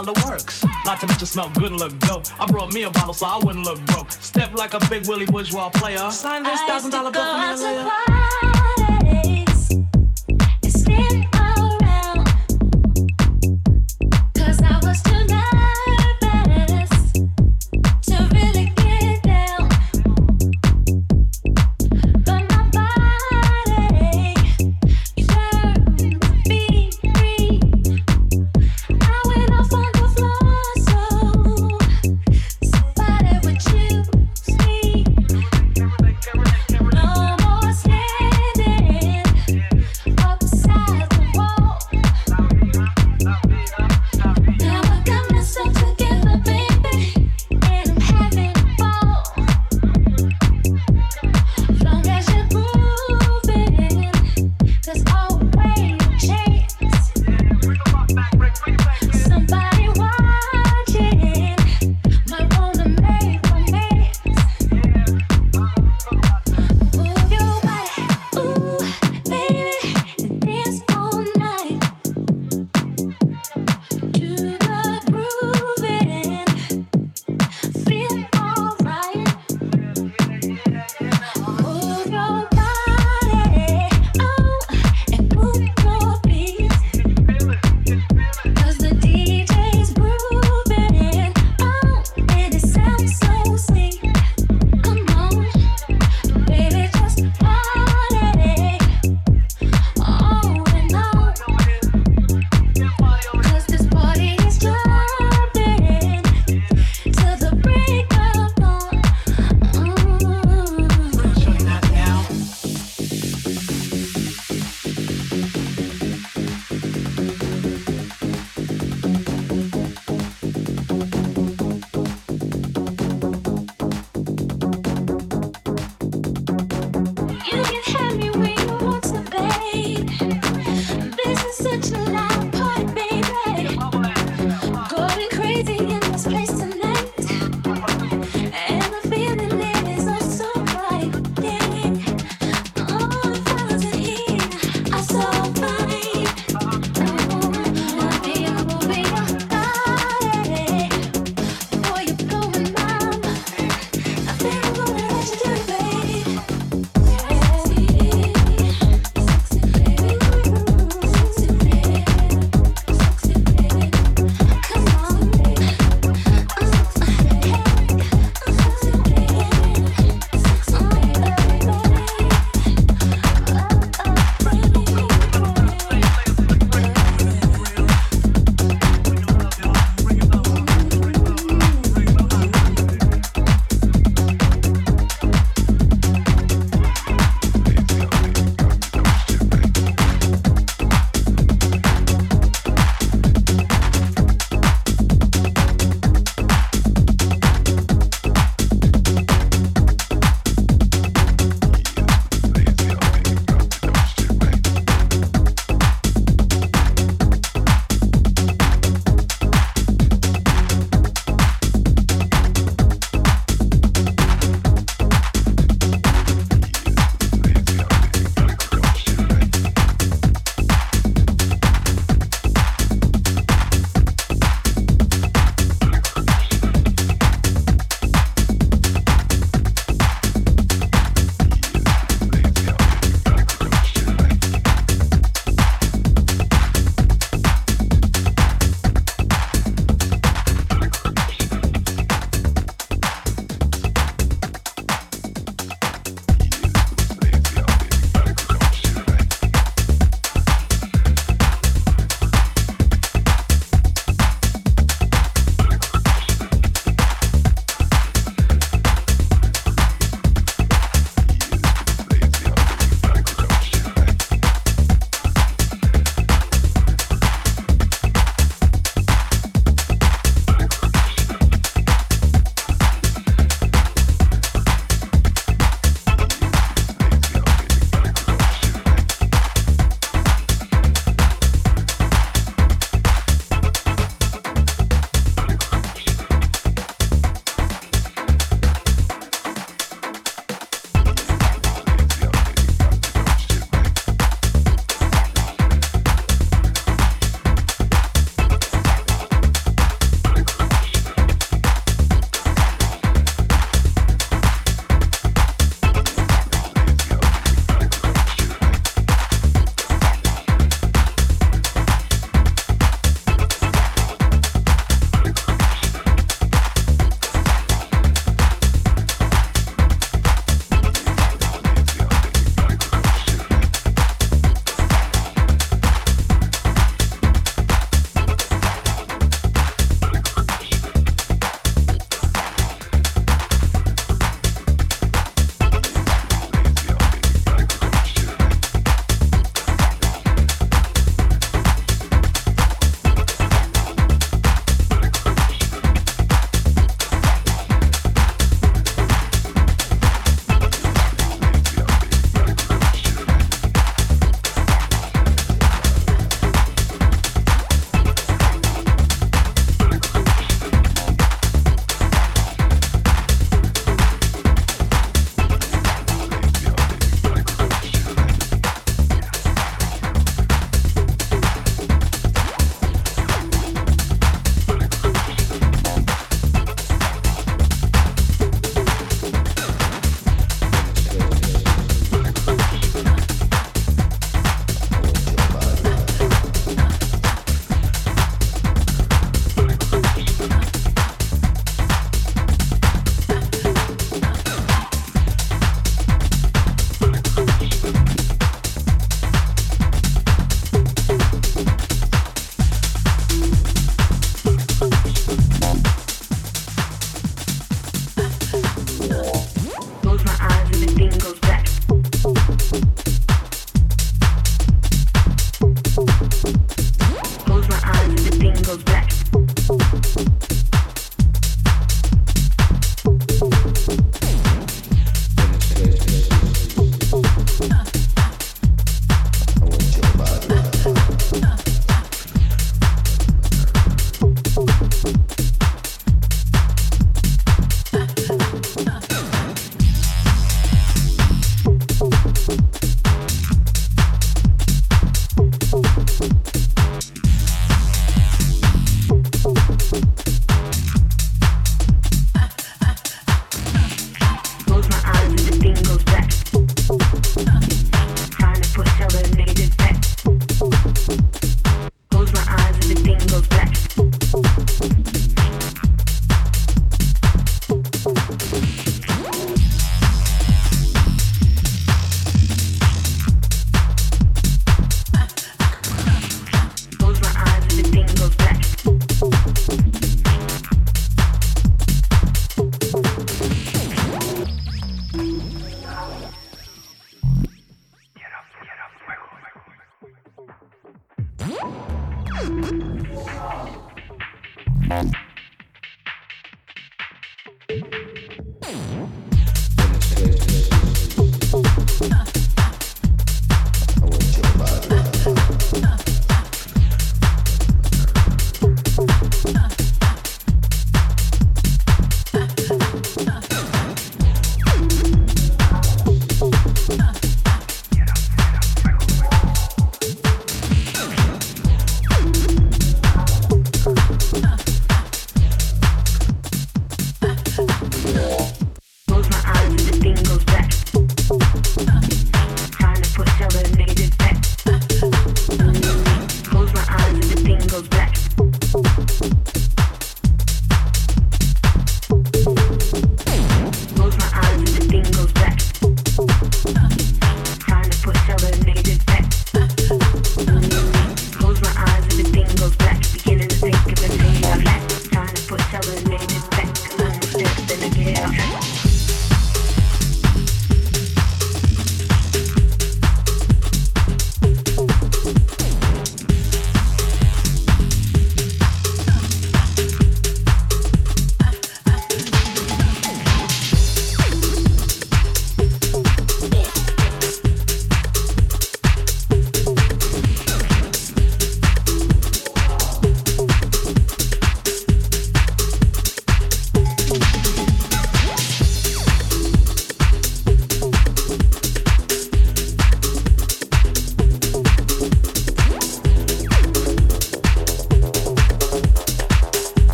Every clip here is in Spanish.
Cristal the works. Not to mention smell good and look dope. I brought me a bottle so I wouldn't look broke. Step like a big Willie bourgeois player. Sign this thousand dollar bill for me to live.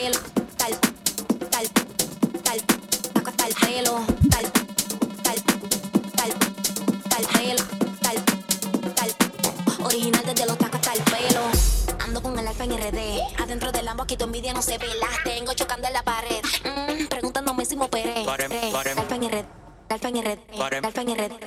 pelo, tal, tal, original desde los tacos hasta pelo. Ando con el alfa en RD, adentro del Lambo aquí tu envidia no se ve, tengo chocando la pared, mm, preguntándome si me en RD, alfa en RD, alfa en RD.